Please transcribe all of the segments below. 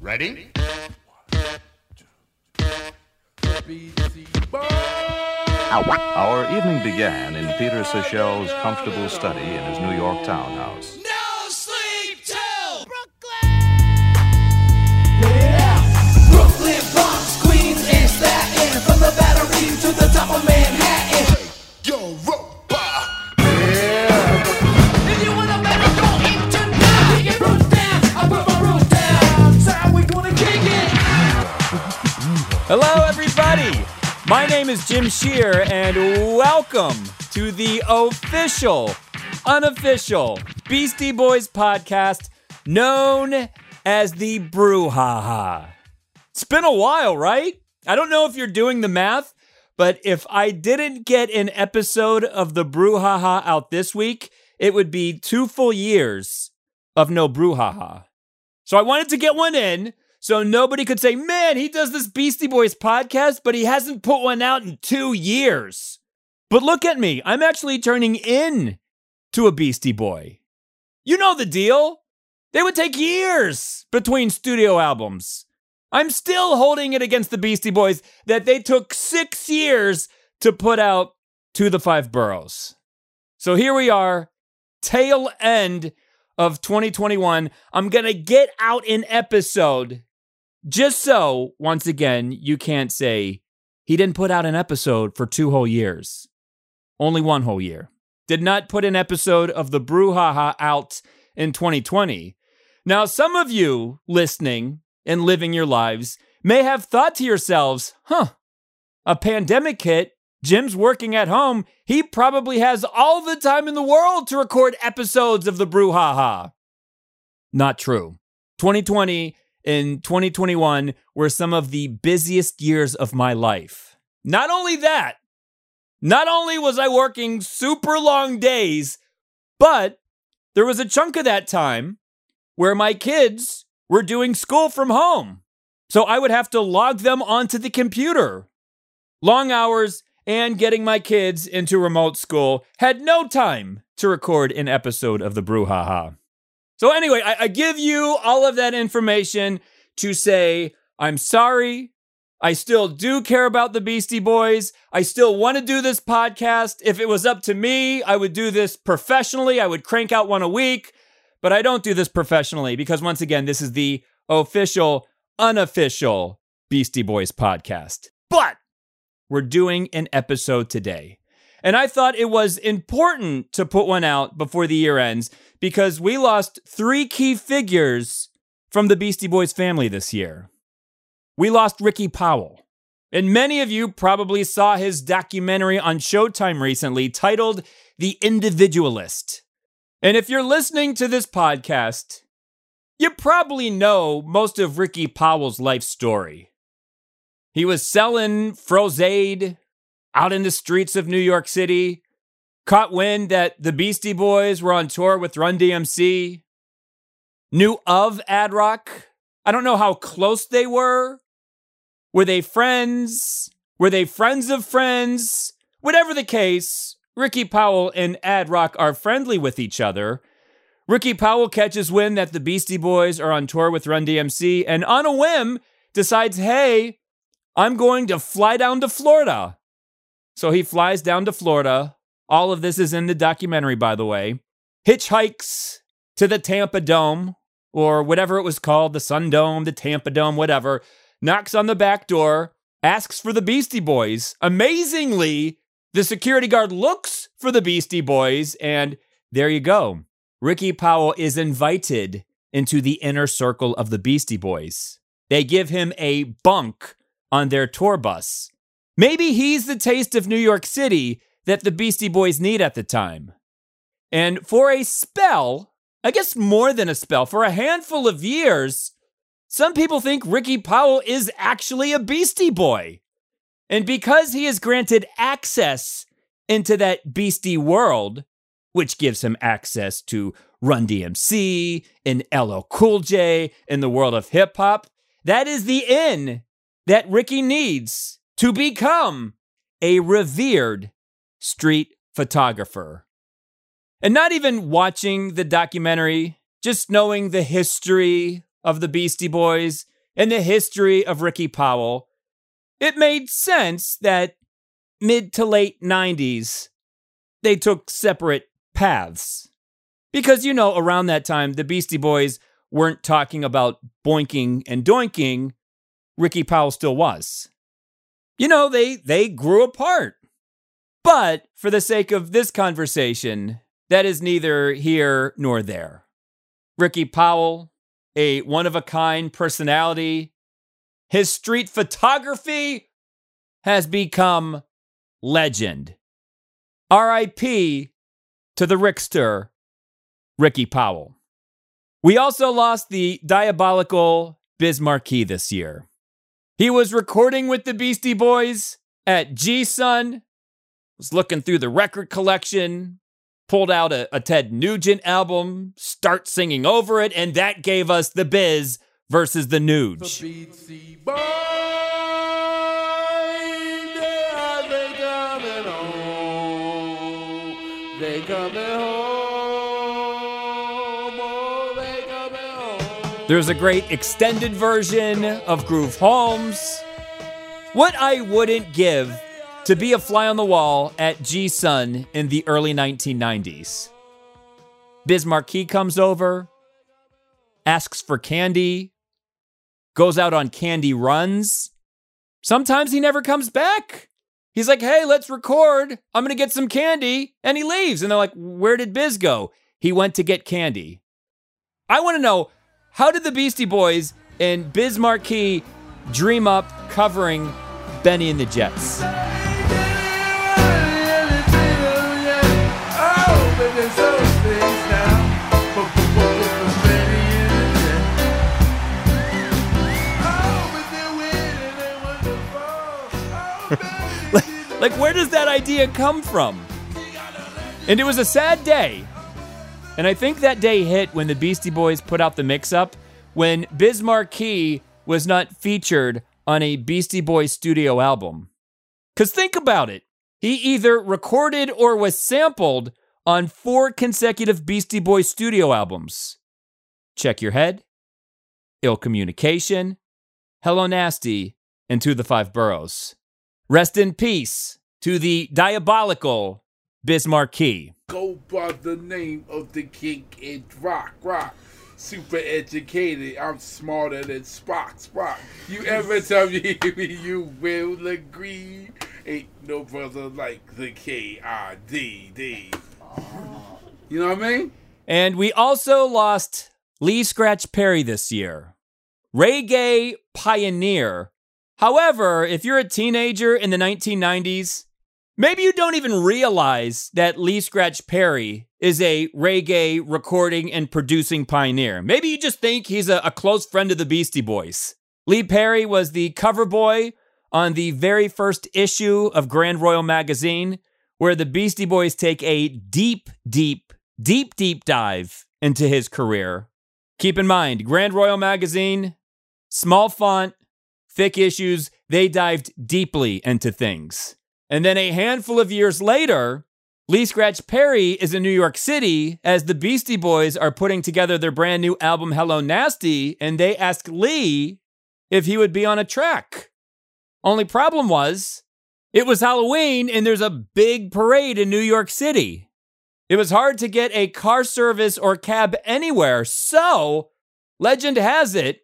Ready? Our evening began in Peter Seychelles' comfortable study in his New York townhouse. No sleep till Brooklyn! Yeah. Brooklyn, Bronx, Queens, and Staten. From the Battery to the top of Manhattan. Hello, everybody. My name is Jim Shearer, and welcome to the official, unofficial Beastie Boys podcast known as the Brouhaha. It's been a while, right? I don't know if you're doing the math, but if I didn't get an episode of the Brouhaha out this week, it would be two full years of no Brouhaha. So I wanted to get one in so nobody could say, man, he does this Beastie Boys podcast, but he hasn't put one out in two years. But look at me. I'm actually turning in to a Beastie Boy. You know the deal. They would take years between studio albums. I'm still holding it against the Beastie Boys that they took six years to put out To the Five Boroughs. So here we are, tail end of 2021. I'm going to get out an episode just so, once again, you can't say he didn't put out an episode for two whole years. Only one whole year. Did not put an episode of the Brouhaha out in 2020. Now, some of you listening and living your lives may have thought to yourselves, huh, a pandemic hit, Jim's working at home, he probably has all the time in the world to record episodes of the Brouhaha. Not true. 2020 and 2021 were some of the busiest years of my life. Not only that, not only was I working super long days, but there was a chunk of that time where my kids were doing school from home. So I would have to log them onto the computer. Long hours and getting my kids into remote school had no time to record an episode of the Brouhaha. So, anyway, I, I give you all of that information to say, I'm sorry. I still do care about the Beastie Boys. I still want to do this podcast. If it was up to me, I would do this professionally. I would crank out one a week, but I don't do this professionally because, once again, this is the official, unofficial Beastie Boys podcast. But we're doing an episode today. And I thought it was important to put one out before the year ends because we lost three key figures from the Beastie Boys family this year. We lost Ricky Powell. And many of you probably saw his documentary on Showtime recently titled The Individualist. And if you're listening to this podcast, you probably know most of Ricky Powell's life story. He was selling Frozade out in the streets of New York City, caught wind that the Beastie Boys were on tour with Run DMC, knew of Ad Rock. I don't know how close they were. Were they friends? Were they friends of friends? Whatever the case, Ricky Powell and Ad Rock are friendly with each other. Ricky Powell catches wind that the Beastie Boys are on tour with Run DMC and on a whim decides, hey, I'm going to fly down to Florida. So he flies down to Florida. All of this is in the documentary, by the way. Hitchhikes to the Tampa Dome, or whatever it was called the Sun Dome, the Tampa Dome, whatever. Knocks on the back door, asks for the Beastie Boys. Amazingly, the security guard looks for the Beastie Boys, and there you go. Ricky Powell is invited into the inner circle of the Beastie Boys. They give him a bunk on their tour bus. Maybe he's the taste of New York City that the Beastie Boys need at the time. And for a spell, I guess more than a spell, for a handful of years, some people think Ricky Powell is actually a Beastie Boy. And because he is granted access into that Beastie world, which gives him access to Run DMC and LL Cool J in the world of hip hop, that is the in that Ricky needs to become a revered street photographer. And not even watching the documentary, just knowing the history of the Beastie Boys and the history of Ricky Powell, it made sense that mid to late 90s, they took separate paths. Because, you know, around that time, the Beastie Boys weren't talking about boinking and doinking. Ricky Powell still was. You know, they, they grew apart. But for the sake of this conversation, that is neither here nor there. Ricky Powell, a one of a kind personality, his street photography has become legend. RIP to the Rickster, Ricky Powell. We also lost the diabolical Biz Markie this year. He was recording with the Beastie Boys at G-Son, was looking through the record collection, pulled out a, a Ted Nugent album, start singing over it, and that gave us the Biz versus the Nuge. Beatsy Boys, they they coming home. They coming home. Oh, they coming home. There's a great extended version of Groove Holmes. What I wouldn't give to be a fly on the wall at G-Son in the early 1990s. Biz Markie comes over, asks for candy, goes out on candy runs. Sometimes he never comes back. He's like, hey, let's record. I'm going to get some candy. And he leaves. And they're like, where did Biz go? He went to get candy. I want to know how did the Beastie Boys and Biz Markie dream up covering Benny and the Jets? Like, where does that idea come from? And it was a sad day. And I think that day hit when the Beastie Boys put out the mix up when Biz Markie was not featured on a Beastie Boys studio album. Because think about it. He either recorded or was sampled on four consecutive Beastie Boys studio albums Check Your Head, Ill Communication, Hello Nasty, and To the Five Boroughs. Rest in peace to the diabolical Biz Markie. Go by the name of the king and rock, rock. Super educated, I'm smarter than Spock, Spock. You ever tell me you will agree? Ain't no brother like the K I D D. You know what I mean? And we also lost Lee Scratch Perry this year, reggae pioneer. However, if you're a teenager in the 1990s, maybe you don't even realize that Lee Scratch Perry is a reggae recording and producing pioneer. Maybe you just think he's a, a close friend of the Beastie Boys. Lee Perry was the cover boy on the very first issue of Grand Royal magazine, where the Beastie Boys take a deep, deep, deep, deep dive into his career. Keep in mind, Grand Royal magazine, small font, thick issues, they dived deeply into things. And then a handful of years later, Lee Scratch Perry is in New York City as the Beastie Boys are putting together their brand new album Hello Nasty, and they ask Lee if he would be on a track. Only problem was, it was Halloween and there's a big parade in New York City. It was hard to get a car service or cab anywhere, so legend has it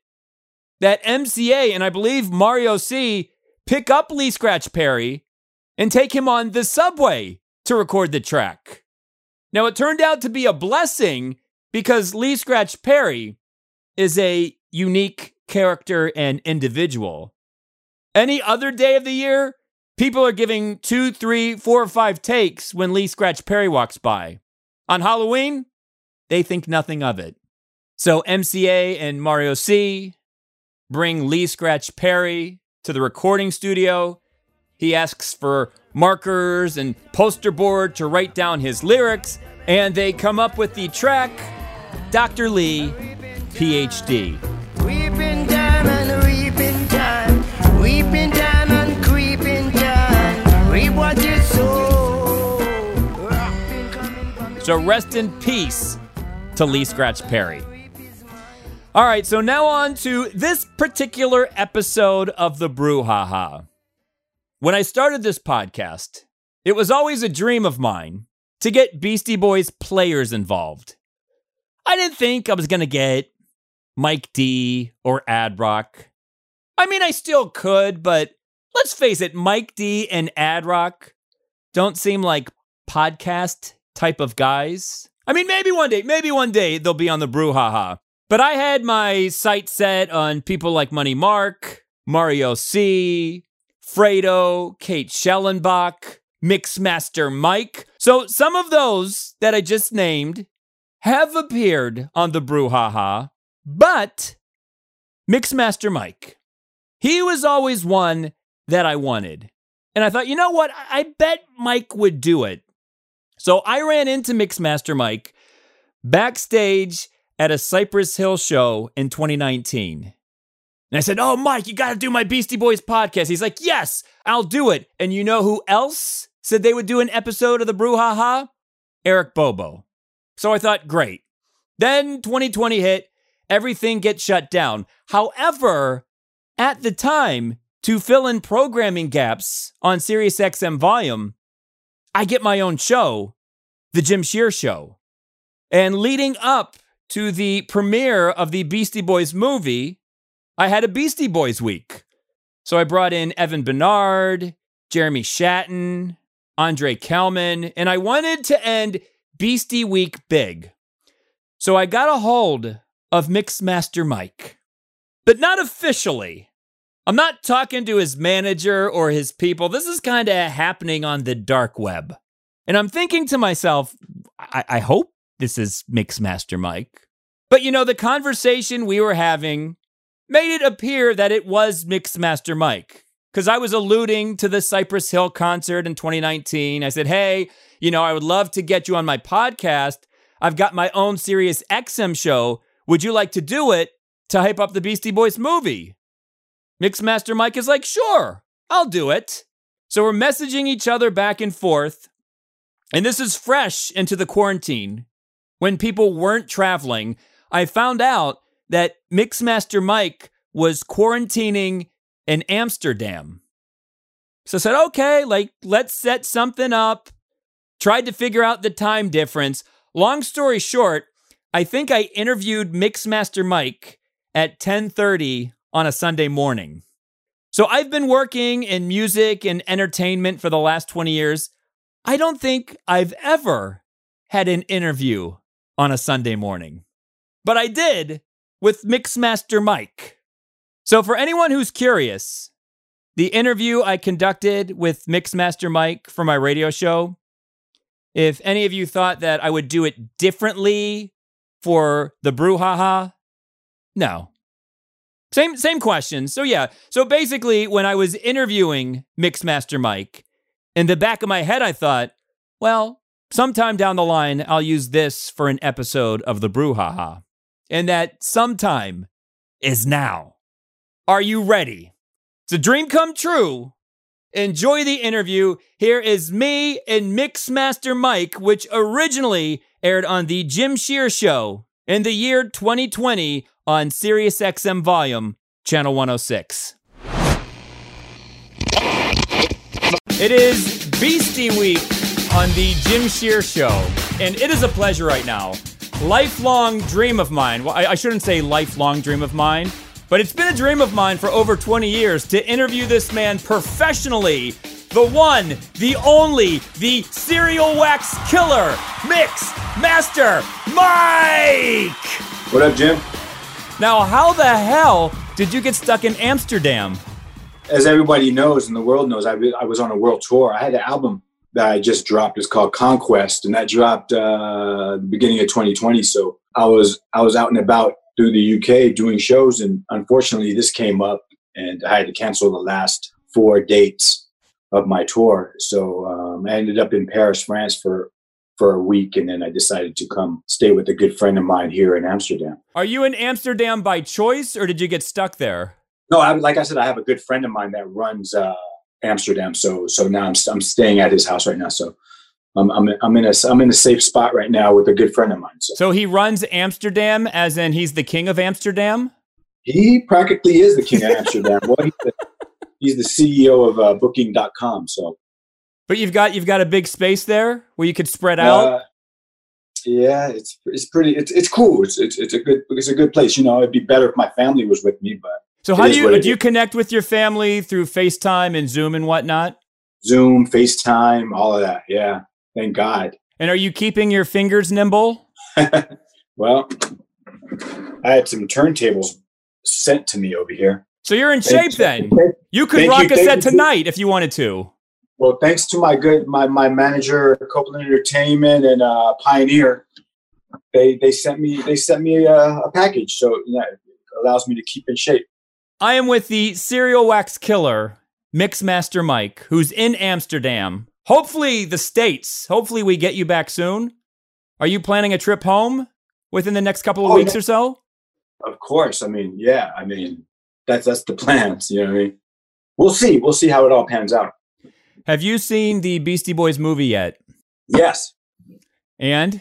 that MCA and I believe Mario C pick up Lee Scratch Perry and take him on the subway to record the track. Now, it turned out to be a blessing because Lee Scratch Perry is a unique character and individual. Any other day of the year, people are giving two, three, four, or five takes when Lee Scratch Perry walks by. On Halloween, they think nothing of it. So MCA and Mario C bring Lee Scratch Perry to the recording studio. He asks for markers and poster board to write down his lyrics, and they come up with the track Dr. Lee, PhD. Weeping time and reaping time. Weeping time and creeping time. Reap what you sow. Rocking coming from the So rest in peace to Lee Scratch Perry. All right, so now on to this particular episode of the Brouhaha. When I started this podcast, it was always a dream of mine to get Beastie Boys players involved. I didn't think I was going to get Mike D or Ad Rock. I mean, I still could, but let's face it, Mike D and Ad Rock don't seem like podcast type of guys. I mean, maybe one day, maybe one day they'll be on the Brouhaha. But I had my sight set on people like Money Mark, Mario C, Fredo, Kate Schellenbach, Mixmaster Mike. So some of those that I just named have appeared on the Brouhaha, but Mixmaster Mike, he was always one that I wanted. And I thought, you know what? I bet Mike would do it. So I ran into Mixmaster Mike backstage at a Cypress Hill show in 2019. And I said, Oh, Mike, you got to do my Beastie Boys podcast. He's like, Yes, I'll do it. And you know who else said they would do an episode of the Brouhaha? Eric Bobo. So I thought, Great. Then 2020 hit, everything gets shut down. However, at the time, to fill in programming gaps on SiriusXM Volume, I get my own show, The Jim Shearer Show. And leading up to the premiere of the Beastie Boys movie, I had a Beastie Boys week. So I brought in Evan Bernard, Jeremy Shatan, Andre Kelman, and I wanted to end Beastie Week big. So I got a hold of Mixmaster Mike, but not officially. I'm not talking to his manager or his people. This is kind of happening on the dark web. And I'm thinking to myself, I, I hope this is Mixmaster Mike. But you know, the conversation we were having made it appear that it was Mixmaster Mike. Because I was alluding to the Cypress Hill concert in 2019. I said, hey, you know, I would love to get you on my podcast. I've got my own Sirius XM show. Would you like to do it to hype up the Beastie Boys movie? Mixmaster Mike is like, sure, I'll do it. So we're messaging each other back and forth. And this is fresh into the quarantine. When people weren't traveling, I found out that Mixmaster Mike was quarantining in Amsterdam. So I said, okay, like, let's set something up. Tried to figure out the time difference. Long story short, I think I interviewed Mixmaster Mike at 10:30 on a Sunday morning. So I've been working in music and entertainment for the last 20 years. I don't think I've ever had an interview on a Sunday morning. But I did with Mixmaster Mike. So for anyone who's curious, the interview I conducted with Mixmaster Mike for my radio show, if any of you thought that I would do it differently for the Brouhaha, no. Same same question. So yeah. So basically, when I was interviewing Mixmaster Mike, in the back of my head, I thought, well, sometime down the line, I'll use this for an episode of the Brouhaha, and that sometime is now. Are you ready? It's a dream come true. Enjoy the interview. Here is me and Mixmaster Mike, which originally aired on the Jim Shearer Show in the year 2020 on SiriusXM Volume, Channel 106. It is Beastie Week on the Jim Shearer Show, and it is a pleasure right now. Lifelong dream of mine. Well, I, I shouldn't say lifelong dream of mine, but it's been a dream of mine for over 20 years to interview this man professionally. The one, the only, the serial wax killer, Mix Master Mike! What up, Jim? Now, how the hell did you get stuck in Amsterdam? As everybody knows and the world knows, I, I was on a world tour. I had an album that I just dropped. is called Conquest, and that dropped uh, the beginning of 2020. So I was I was out and about through the UK doing shows, and unfortunately, this came up, and I had to cancel the last four dates of my tour. So um, I ended up in Paris, France for for a week, and then I decided to come stay with a good friend of mine here in Amsterdam. Are you in Amsterdam by choice, or did you get stuck there? No, I, like I said, I have a good friend of mine that runs uh, Amsterdam, so so now I'm I'm staying at his house right now. So I'm I'm I'm in a I'm in a safe spot right now with a good friend of mine. So So he runs Amsterdam, as in he's the king of Amsterdam. he practically is the king of Amsterdam. well, he's the, he's the CEO of uh, Booking.com. So But you've got you've got a big space there where you could spread out. Uh, yeah, it's it's pretty. It's it's cool. It's, it's it's a good it's a good place. You know, it'd be better if my family was with me, but so how do you do you connect with your family through FaceTime and Zoom and whatnot? Zoom, FaceTime, all of that. Yeah, thank God. And are you keeping your fingers nimble? Well, I had some turntables sent to me over here. So you're in shape then. you. Could Thank rock you, a set tonight if you wanted to. Well, thanks to my good my my manager, Copeland Entertainment, and uh, Pioneer, they they sent me they sent me a, a package, so it allows me to keep in shape. I am with the serial wax killer, Mixmaster Mike, who's in Amsterdam. Hopefully, the States. Hopefully, we get you back soon. Are you planning a trip home within the next couple of Oh, weeks yeah. or so? Of course, I mean, yeah, I mean that's that's the plans. You know what I mean? We'll see. We'll see how it all pans out. Have you seen the Beastie Boys movie yet? Yes. And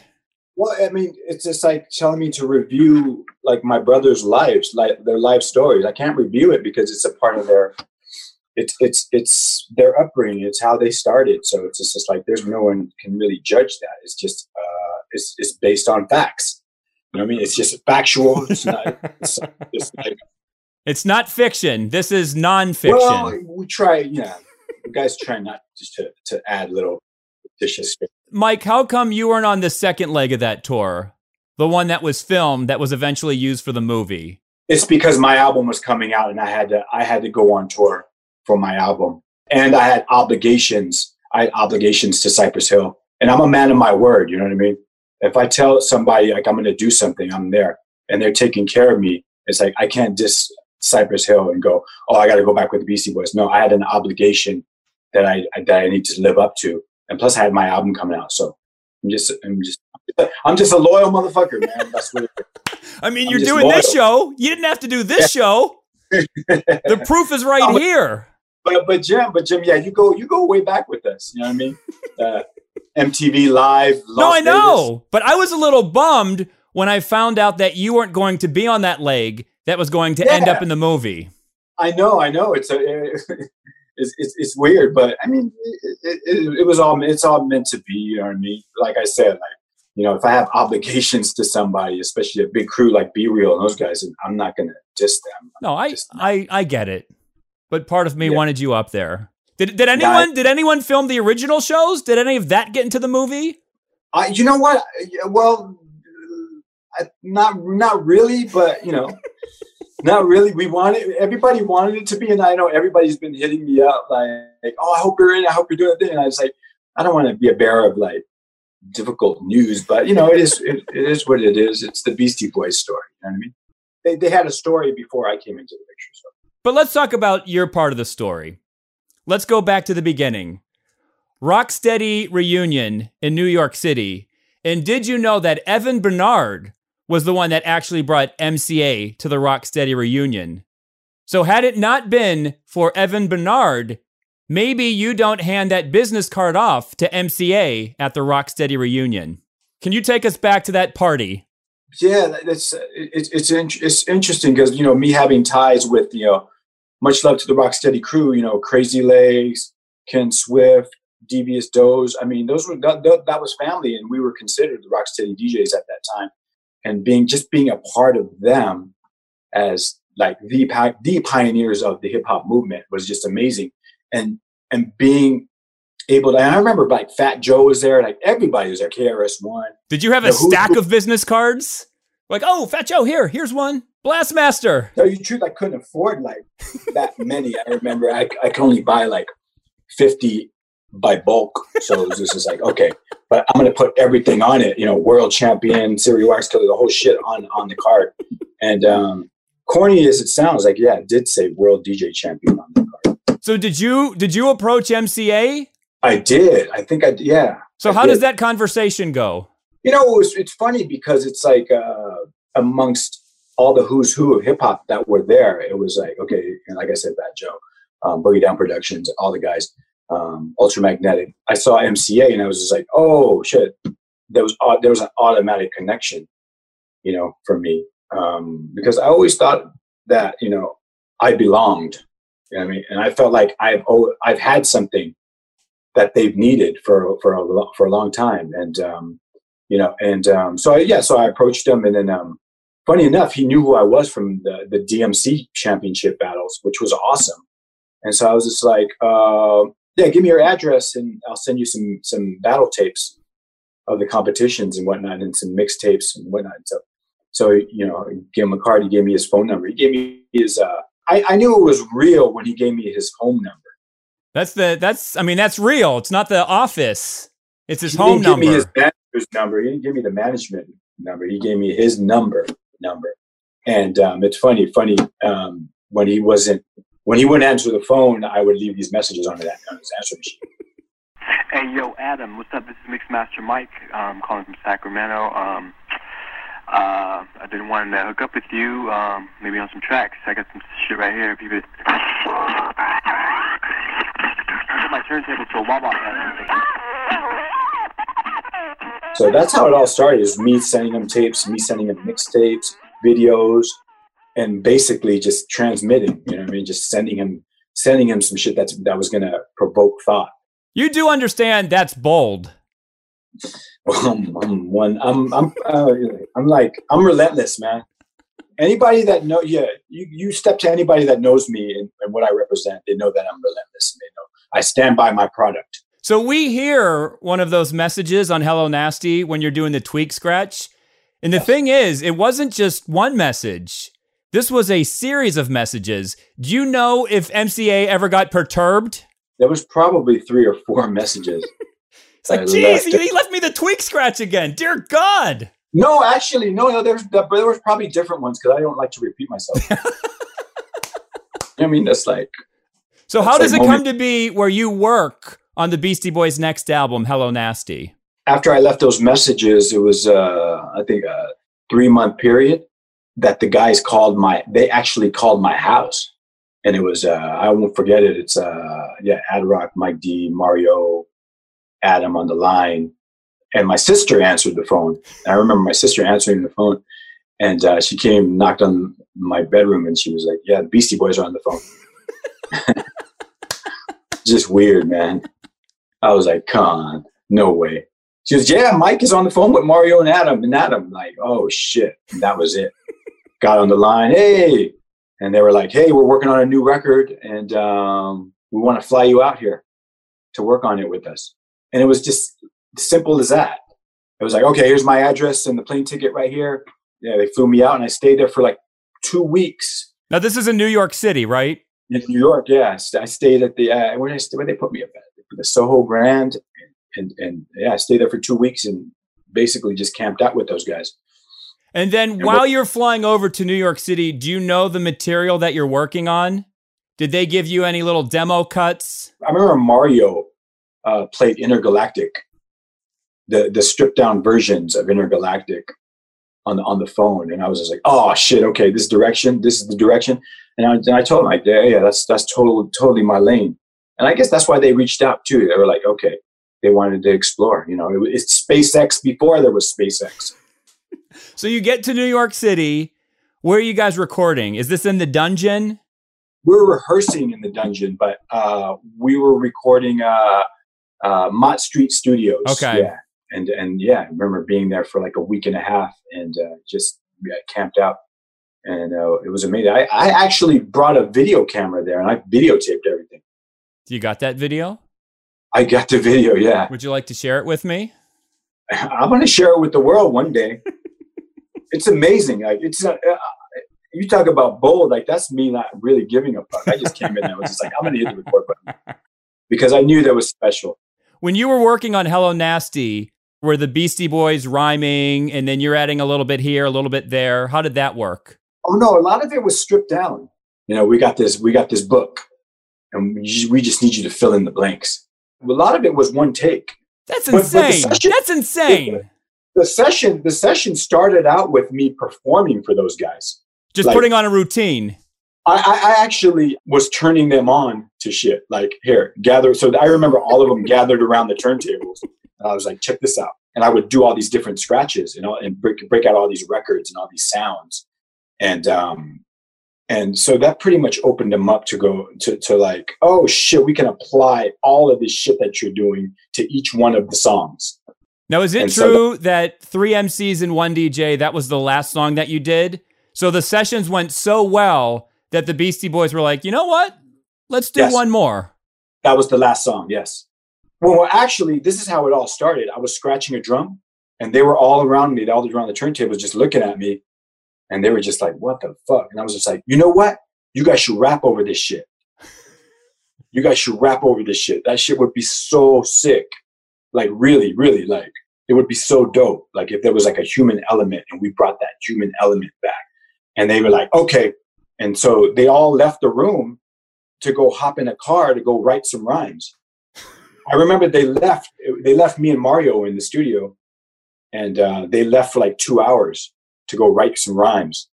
Well, I mean, it's just like telling me to review like my brother's lives, like their life stories. I can't review it because it's a part of their it's it's it's their upbringing. It's how they started. So it's just, just like there's no one can really judge that. It's just uh it's it's based on facts. You know what I mean? It's just factual. It's not it's just like it's not fiction. This is nonfiction. well, we try, yeah. You guys try not just to, to add little fictitious Mike, how come you weren't on the second leg of that tour? The one that was filmed that was eventually used for the movie. it's because my album was coming out and I had to I had to go on tour for my album. And I had obligations. I had obligations to Cypress Hill. And I'm a man of my word, you know what I mean? If I tell somebody like I'm gonna do something, I'm there and they're taking care of me. It's like I can't diss Cypress Hill and go, Oh, I gotta go back with the Beastie Boys. No, I had an obligation that I that I need to live up to. And plus I had my album coming out. So I'm just I'm just I'm just a loyal motherfucker, man. That's what. I mean, I'm you're doing this show. You didn't have to do this show. the proof is right Oh, here. but but Jim, but Jim, yeah, you go you go way back with us. You know what I mean? Uh, MTV Live. no, Las I know. But I was a little bummed when I found out that you weren't going to be on that leg that was going to end up in the movie. I know, I know. It's a it's, it's it's weird, but I mean, it, it, it, was all it's all meant to be. You know what I mean? Like I said, like you know, if I have obligations to somebody, especially a big crew like B-Real and those guys, I'm not gonna diss them. No, I Just- I I get it. But part of me Yeah. wanted you up there. Did did anyone did anyone film the original shows? Did any of that get into the movie? I, you know what? Well, I, not not really, but you know, not really. We wanted everybody wanted it to be, and I know everybody's been hitting me up like, like "Oh, I hope you're in. I hope you're doing thing." And I was like, I don't want to be a bearer of like difficult news, but you know, it is it, it is what it is. It's the Beastie Boys story. You know what I mean? They they had a story before I came into the picture. So But let's talk about your part of the story. Let's go back to the beginning. Rocksteady reunion in New York City. And did you know that Evan Bernard was the one that actually brought MCA to the Rocksteady reunion? So, had it not been for Evan Bernard, maybe you don't hand that business card off to MCA at the Rocksteady reunion. Can you take us back to that party? yeah, that's uh, it's it's it's interesting because you know me having ties with you know much love to the Rocksteady crew. You know, Crazy Legs, Ken Swift, Devious Doze. I mean, those were that, that was family, and we were considered the Rocksteady DJs at that time. And being just being a part of them as like the the pioneers of the hip hop movement was just amazing. And and being able to, and I remember like Fat Joe was there, like everybody was there. KRS One. Did you have a who- stack who- of business cards? Like, oh, Fat Joe, here, here's one. Blastmaster. tell you the truth, I couldn't afford like that many. I remember I, I could only buy like 50 by bulk. So it was just just like, okay, but I'm going to put everything on it, you know, world champion, Serial Wax Killer, the whole shit on, on the card. And um, corny as it sounds, like, yeah, it did say world DJ champion on the card. So did you did you approach MCA? I did. I think I, yeah. So I how did. does that conversation go? You know, it was, it's funny because it's like uh, amongst all the who's who of hip hop that were there, it was like, okay, and like I said, Bad Joe, um, Boogie Down Productions, all the guys. Um, ultramagnetic. I saw MCA and I was just like, oh shit, there was au- there was an automatic connection, you know, for me um, because I always thought that you know I belonged. You know I mean, and I felt like I've oh, I've had something that they've needed for for a for a long time, and um, you know, and um, so I, yeah, so I approached him, and then um, funny enough, he knew who I was from the the DMC championship battles, which was awesome. And so I was just like, uh, yeah, give me your address, and I'll send you some some battle tapes of the competitions and whatnot, and some mixtapes and whatnot. So, so you know, gave him a card. He gave me his phone number. He gave me his. Uh, I, I knew it was real when he gave me his home number. That's the that's I mean that's real. It's not the office. It's his he home didn't give me his number. manager's number. He didn't give me the management number. He gave me his number number. And um, it's funny, funny um, when he wasn't when he wouldn't answer the phone, I would leave these messages on that on his answer machine. Hey, yo, Adam, what's up? This is Mixmaster Mike, um, calling from Sacramento. Um, uh, I didn't want to hook up with you, um, maybe on some tracks. I got some shit right here. If you could. I my turntable to a wah So that's how it all started. Is me sending him tapes, me sending him mixtapes, videos, and basically just transmitting. You know what I mean? Just sending him sending him some shit that's that was gonna provoke thought. You do understand that's bold. I'm, I'm one. I'm I'm uh, I'm like I'm relentless, man. Anybody that know, yeah, you you step to anybody that knows me and, and what I represent, they know that I'm relentless. They know I stand by my product. So we hear one of those messages on Hello Nasty when you're doing the tweak scratch. And the thing is, it wasn't just one message. This was a series of messages. Do you know if MCA ever got perturbed? There was probably three or four messages. It's like, geez, left he, left me the tweak scratch again. Dear God. No, actually, no, no. There's there was probably different ones because I don't like to repeat myself. I mean, that's like So how does it like come to be where you work on the Beastie Boys' next album, Hello Nasty? after I left those messages, it was uh, I think a three month period that the guys called my. They actually called my house, and it was uh, I won't forget it. It's uh, yeah, Ad Rock, Mike D, Mario, Adam on the line, and my sister answered the phone. I remember my sister answering the phone, and uh, she came, knocked on my bedroom, and she was like, "Yeah, the Beastie Boys are on the phone." Just weird, man. I was like, "Come on, no way." She goes, "Yeah, Mike is on the phone with Mario and Adam." And Adam, like, "Oh shit!" And that was it. Got on the line, hey, and they were like, "Hey, we're working on a new record, and um, we want to fly you out here to work on it with us." And it was just simple as that. It was like, "Okay, here's my address and the plane ticket right here." Yeah, they flew me out, and I stayed there for like two weeks Now, this is in New York City, right? in New York. Yeah, I stayed at the uh, where did I stay? Where they put me up at the Soho Grand, and and yeah, I stayed there for two weeks and basically just camped out with those guys. And then And while you're flying over to New York City, do you know the material that you're working on? Did they give you any little demo cuts? I remember Mario uh, played Intergalactic, the the stripped down versions of Intergalactic on the on the phone, and I was just like, oh shit, okay, this direction, this is the direction, and I, and I told him like, yeah, yeah, that's that's totally totally my lane, and I guess that's why they reached out too. They were like, okay, they wanted to explore, you know, it, it's SpaceX before there was SpaceX. So you get to New York City. Where are you guys recording? Is this in the dungeon? we were rehearsing in the dungeon, but uh, we were recording uh, uh, Mott Street Studios. Okay. Yeah. And and yeah, I remember being there for like a week and a half and uh, just yeah, camped out, and uh, it was amazing. I, I actually brought a video camera there and I videotaped everything. You got that video? I got the video. Yeah, Would you like to share it with me? I'm gonna share it with the world one day. It's amazing. Like it's. Uh, uh, you talk about bold, like that's me not really giving a fuck. I just came in and I was just like, I'm gonna hit the record button because I knew that was special. When you were working on Hello Nasty, were the Beastie Boys rhyming and then you're adding a little bit here, a little bit there? How did that work? Oh no, a lot of it was stripped down. You know, we got this, we got this book, and we just, need you to fill in the blanks. A lot of it was one take. That's But- but insane. session- That's insane. The session, the session started out with me performing for those guys. Just like- putting on a routine. I, I I actually was turning them on to shit. Like, here, gather. So I remember all of them gathered around the turntables. And I was like, check this out. And I would do all these different scratches, you know, and break, break out all these records and all these sounds. And, um, and so that pretty much opened them up to go to, to like, oh shit, we can apply all of this shit that you're doing to each one of the songs. Now, is it And so true that three MCs and one DJ, that was the last song that you did? So the sessions went so well that the Beastie Boys were like, you know what? Let's do Yes. one more. That was the last song, yes. Well, well, actually, this is how it all started. I was scratching a drum, and they were all around me, They all around the turntables, just looking at me, and they were just like, "What the fuck?" And I was just like, "You know what? You guys should rap over this shit. You guys should rap over this shit. That shit would be so sick. Like, really, really, like, it would be so dope. Like, if there was like a human element, and we brought that human element back." And they were like, "Okay." And so they all left the room to go hop in a car to go write some rhymes. I remember they left. They left me and Mario in the studio, and uh, they left for like two hours to go write some rhymes.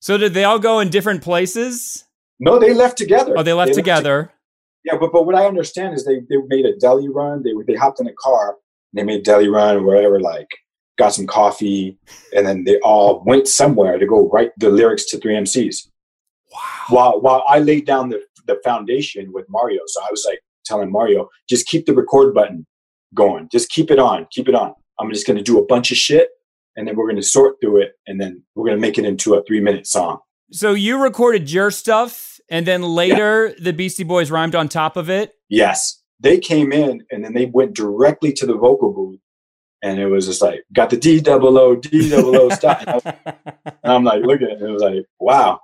So did they all go in different places? No, they left together. Oh, they left to- together. Yeah, but but what I understand is they they made a deli run. They they hopped in a car. They made deli run or whatever. Like got some coffee, and then they all went somewhere to go write the lyrics to three MCs. Wow. While while I laid down the the foundation with Mario, so I was like telling Mario, just keep the record button going. Just keep it on. Keep it on. I'm just going to do a bunch of shit, and then we're going to sort through it, and then we're going to make it into a three minute song. So you recorded your stuff, and then later the Beastie Boys rhymed on top of it. Yes. They came in and then they went directly to the vocal booth. And it was just like, got the D double O, D double O stop. And was- and I'm like, look at it. And it was like, wow.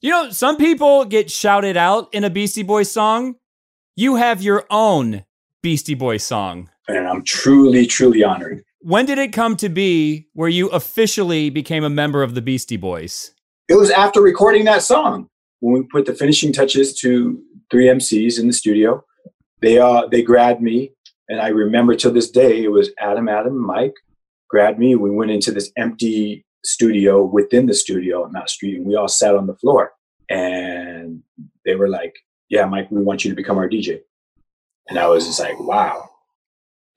You know, some people get shouted out in a Beastie Boys song. You have your own Beastie Boys song. And I'm truly, truly honored. When did it come to be where you officially became a member of the Beastie Boys? It was after recording that song when we put the finishing touches to three MCs in the studio. They uh they grabbed me, and I remember till this day it was Adam, Adam, Mike grabbed me. We went into this empty studio within the studio Mount Street, and we all sat on the floor. And they were like, "Yeah, Mike, we want you to become our DJ." And I was just like, "Wow."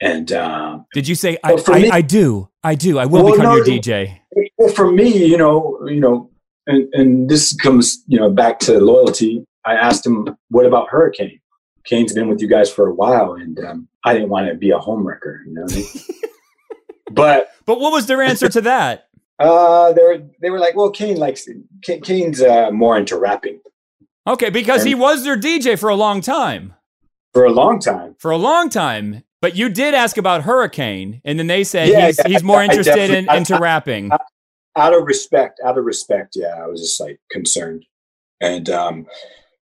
And um, Did you say, I, I, me- I do, I do, I will Well, become no, your DJ? well, for me, you know, you know, and, and this comes, you know, back to loyalty. I asked him, "What about Hurricane?" Kane's been with you guys for a while, and um, I didn't want to be a homewrecker, you know. I mean? but But what was their answer to that? uh, they were they were like, "Well, Kane likes Kane, Kane's uh, more into rapping Okay, because he was their DJ for a long time. for a long time." For a long time. But you did ask about Hurricane, and then they said Yeah, he's, yeah, he's more interested in, I- into rapping. Out of respect, out of respect, yeah, I was just like concerned, and um,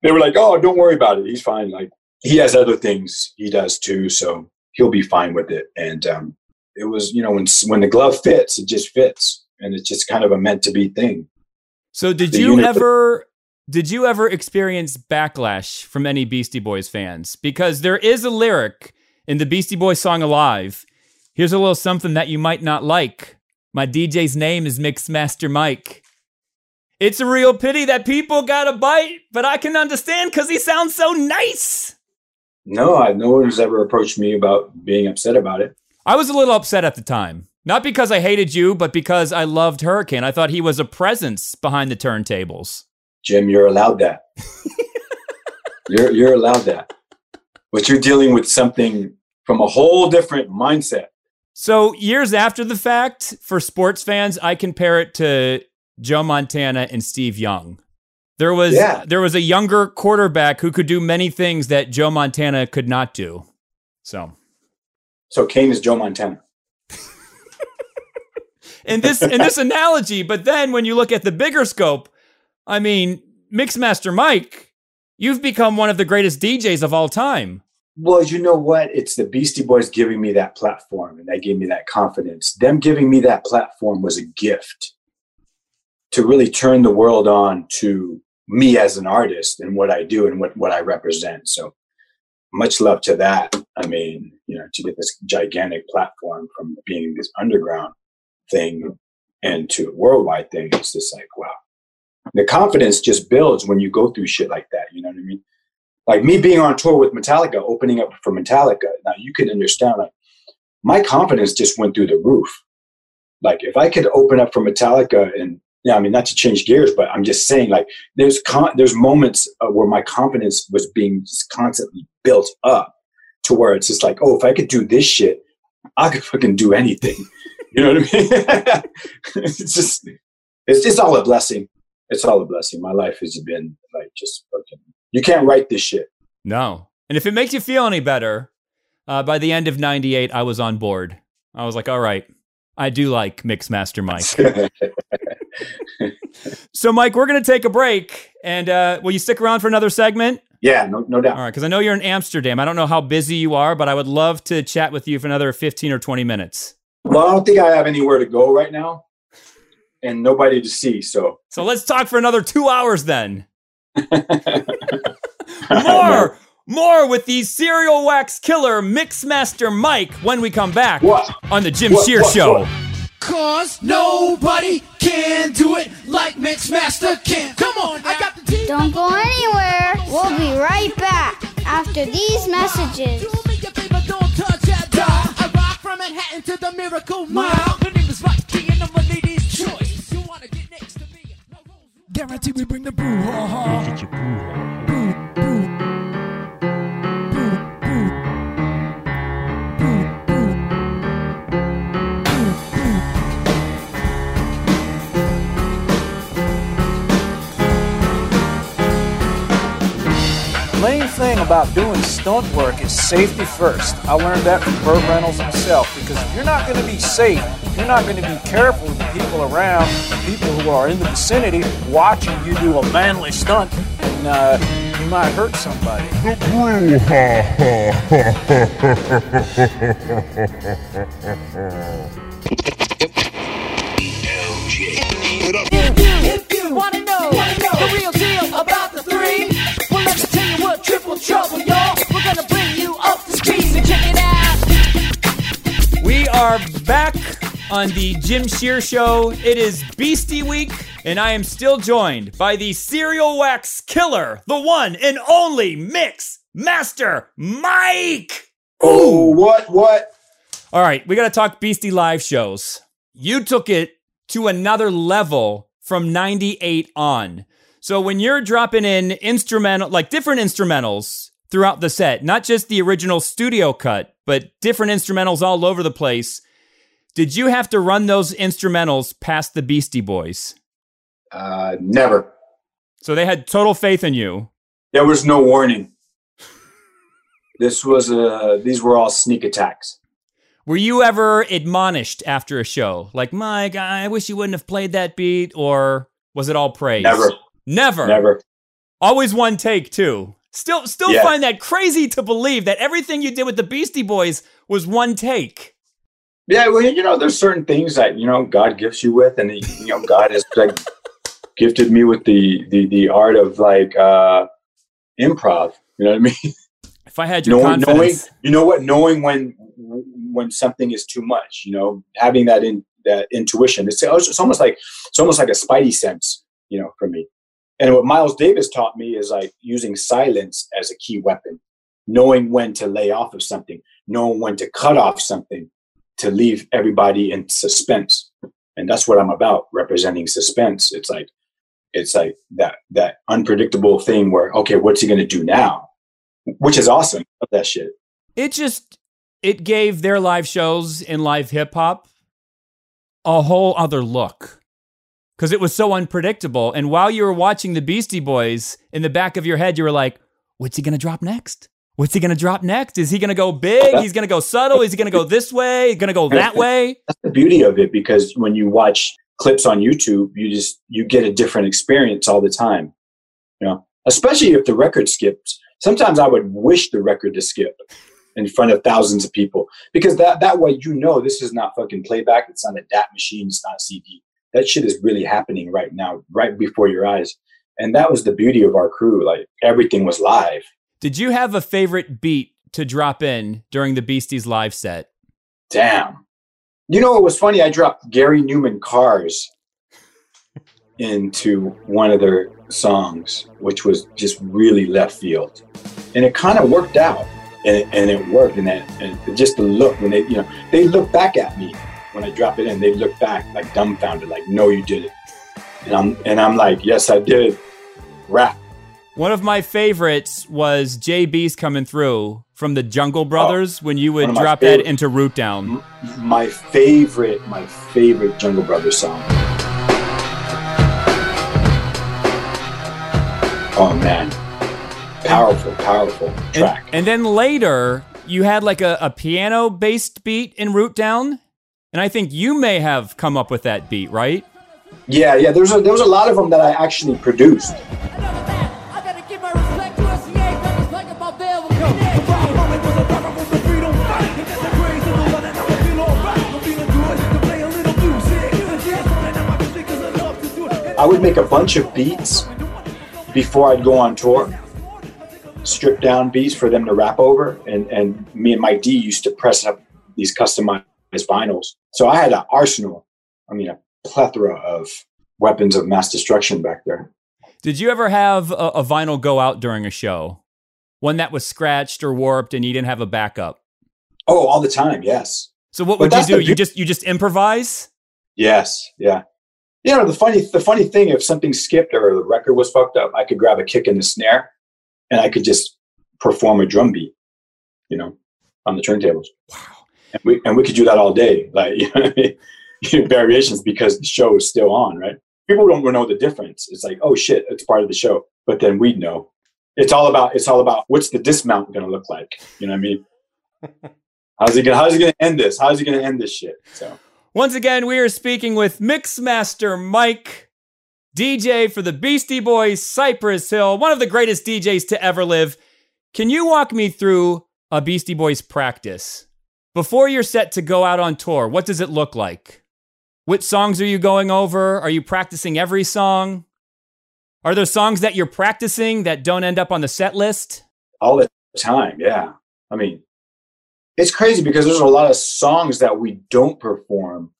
they were like, "Oh, don't worry about it. He's fine. Like he has other things he does too, so he'll be fine with it." And um, it was, you know, when when the glove fits, it just fits, and it's just kind of a meant to be thing. So did the you ever did you ever experience backlash from any Beastie Boys fans? Because there is a lyric in the Beastie Boys song Alive. Here's a little something that you might not like. My DJ's name is Mixmaster Mike. It's a real pity that people got a bite, but I can understand because he sounds so nice. No, I, no one's ever approached me about being upset about it. I was a little upset at the time. Not because I hated you, but because I loved Hurricane. I thought he was a presence behind the turntables. Jim, you're allowed that. you're you're allowed that, but you're dealing with something from a whole different mindset. So years after the fact, for sports fans, I compare it to Joe Montana and Steve Young. There was Yeah. there was a younger quarterback who could do many things that Joe Montana could not do. So So Kane is Joe Montana. in this in this analogy, but then when you look at the bigger scope, I mean, Mixmaster Mike, you've become one of the greatest DJs of all time. Well, you know what? It's the Beastie Boys giving me that platform, and that gave me that confidence. Them giving me that platform was a gift to really turn the world on to me as an artist and what I do and what, what I represent. So much love to that. I mean, you know, to get this gigantic platform from being this underground thing and to a worldwide thing, it's just like, wow. the confidence just builds when you go through shit like that. You know what I mean? Like me being on tour with Metallica, opening up for Metallica. Now you can understand, like my confidence just went through the roof. Like if I could open up for Metallica and yeah, I mean not to change gears, but I'm just saying like there's con- there's moments uh, where my confidence was being just constantly built up to where it's just like, oh, if I could do this shit, I could fucking do anything. You know what I mean? it's just it's it's all a blessing. It's all a blessing. My life has been like just fucking. You can't write this shit. No. And if it makes you feel any better, uh, by the end of 98, I was on board. I was like, all right, I do like Mixmaster Mike. so, Mike, we're going to take a break. And uh, will you stick around for another segment? Yeah, no, no doubt. All right, because I know you're in Amsterdam. I don't know how busy you are, but I would love to chat with you for another 15 or 20 minutes. Well, I don't think I have anywhere to go right now and nobody to see. So, So let's talk for another two hours then. more, more with the serial wax killer Mixmaster Mike when we come back What? on the Jim What, Shear what, Show. what? Cause nobody can do it like Mixmaster can. Come on, I got the T. Don't go anywhere. We'll be right back after these messages. Do me a favor, don't touch that dial. I rock from Manhattan to the Miracle Mile. Her name is Rocky and I'm a lady's Guarantee we bring the boo ha ha. Boo, boo. Boo, boo. Boo, boo. Main thing about doing stunt work is safety first. I learned that from Burt Reynolds himself because if you're not going to be safe, you're not going to be careful with the people around, the people who are in the vicinity watching you do a manly stunt, and uh, you might hurt somebody. If you wanna know the real deal about the three, well, let me tell you what triple trouble, y'all. We're gonna bring you up to speed, so check it out. We are back on the Jim Shearer Show. It is Beastie Week, and I am still joined by the serial wax killer, the one and only Mix Master Mike. Oh, what? What? All right, we got to talk Beastie Live shows. You took it to another level from 98 on. So when you're dropping in instrumental, like different instrumentals throughout the set, not just the original studio cut, but different instrumentals all over the place, did you have to run those instrumentals past the Beastie Boys? Uh, never. So they had total faith in you. There was no warning. This was uh these were all sneak attacks. Were you ever admonished after a show? Like, Mike, I wish you wouldn't have played that beat, or was it all praise? Never. Never. Never. Always one take too. Still, still Yeah. find that crazy to believe that everything you did with the Beastie Boys was one take. Yeah, well, you know, there's certain things that you know God gifts you with, and you know God has like gifted me with the the the art of like uh improv. You know what I mean? If I had your knowing, knowing, confidence, you know what, knowing when when something is too much. You know, having that in that intuition. It's it's almost like it's almost like a spidey sense. You know, for me. And what Miles Davis taught me is like using silence as a key weapon, knowing when to lay off of something, knowing when to cut off something to leave everybody in suspense. And that's what I'm about, representing suspense. It's like it's like that that unpredictable thing where okay, what's he gonna do now? Which is awesome. That shit. it just it gave their live shows in live hip hop a whole other look because it was so unpredictable. And while you were watching the Beastie Boys, in the back of your head, you were like, "What's he gonna drop next? What's he gonna drop next? Is he gonna go big? He's gonna go subtle? Is he gonna go this way? Gonna go that way?" That's the beauty of it because when you watch clips on YouTube, you just you get a different experience all the time. You know, especially if the record skips. Sometimes I would wish the record to skip in front of thousands of people because that that way you know this is not fucking playback. It's not a DAT machine. It's not CD. That shit is really happening right now, right before your eyes. And that was the beauty of our crew. Like everything was live. Did you have a favorite beat to drop in during the Beasties live set? Damn. You know, it was funny. I dropped Gary Numan Cars into one of their songs, which was just really left field, and it kind of worked out, and it, and it worked, and that and just the look when they you know they look back at me when I drop it in, they look back like dumbfounded, like no, you did it, and I'm and I'm like, yes, I did, rap. One of my favorites was Beast coming through from the Jungle oh, Brothers when you would Oh, one of my drop that into Root Down. My favorite, my favorite Jungle Brothers song. Oh man, powerful, powerful And, track. and then later, you had like a, a piano based beat in Root Down. And I think you may have come up with that beat, right? Yeah, yeah. There's a, there was a lot of them that I actually produced. I would make a bunch of beats before I'd go on tour, strip down beats for them to rap over, and and me and Mike D used to press up these customized vinyls. So I had an arsenal, I mean a plethora of weapons of mass destruction back there. Did you ever have a, a vinyl go out during a show? One that was scratched or warped and you didn't have a backup? Oh, all the time, yes. So what But would you do? You just you just improvise? Yes, yeah. You know, the funny the funny thing, if something skipped or the record was fucked up, I could grab a kick and the snare and I could just perform a drum beat, you know, on the turntables. Wow. And we and we could do that all day, like you know, I mean? Variations because the show is still on, right? People don't know the difference. It's like, oh shit, it's part of the show. But then we'd know. It's all about it's all about what's the dismount gonna look like. You know what I mean? How's he gonna how's he gonna end this? How's he gonna end this shit? So Once again, we are speaking with Mixmaster Mike, DJ for the Beastie Boys, Cypress Hill, one of the greatest DJs to ever live. Can you walk me through a Beastie Boys practice? Before you're set to go out on tour, what does it look like? Which songs are you going over? Are you practicing every song? Are there songs that you're practicing that don't end up on the set list? all the time yeah i mean it's crazy because there's a lot of songs that we don't perform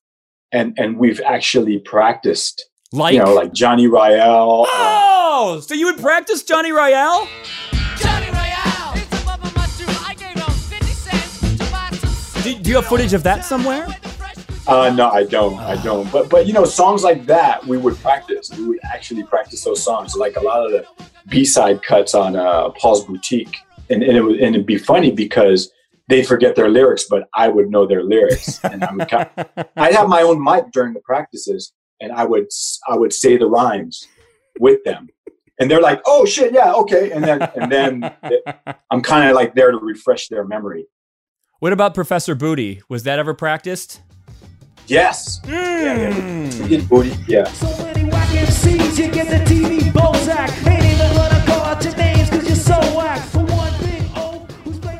and and we've actually practiced Like, you know like johnny Ryall, uh, oh, so you would practice Johnny Ryall? Do, do you have footage of that somewhere? uh no i don't i don't but but you know songs like that we would practice we would actually practice those songs like a lot of the b-side cuts on uh paul's boutique and, and it would and it'd be funny because they'd forget their lyrics but i would know their lyrics and i would kind I'd have my own mic during the practices, and I would I would say the rhymes with them, and they're like, "Oh shit, yeah, okay," and then and then I'm kind of like there to refresh their memory. What about Professor Booty? Was that ever practiced? Yes, hmm. yeah, yeah. Booty, yeah. So many whack MCs, you get the TV Bozak. Ain't even gonna call out your names cause you're so whack.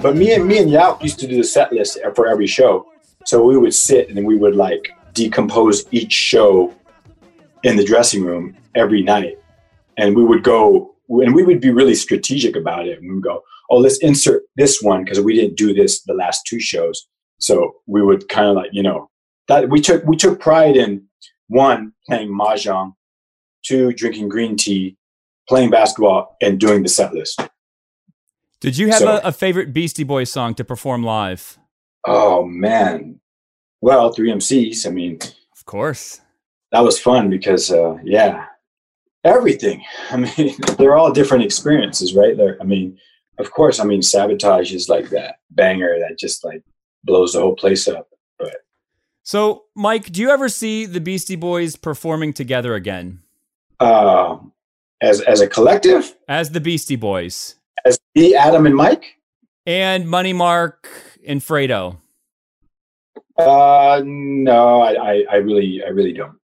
But me and me and Yauch used to do the set list for every show, so we would sit and we would like decompose each show in the dressing room every night, and we would go and we would be really strategic about it. And we would go, oh, let's insert this one because we didn't do this the last two shows. So we would kind of like, you know, that we took we took pride in one playing mahjong, two drinking green tea, playing basketball, and doing the set list. Did you have So- a, a favorite Beastie Boys song to perform live? Oh man, well, three MCs. I mean, Of course. that was fun because uh, yeah, everything. I mean, they're all different experiences, right? There. I mean, of course. I mean, sabotage is like that banger that just like blows the whole place up. But So, Mike, do you ever see the Beastie Boys performing together again uh, as as a collective, as the Beastie Boys as me, Adam, and Mike. and Money Mark and Fredo? Uh, no, I, I, I really, I really don't.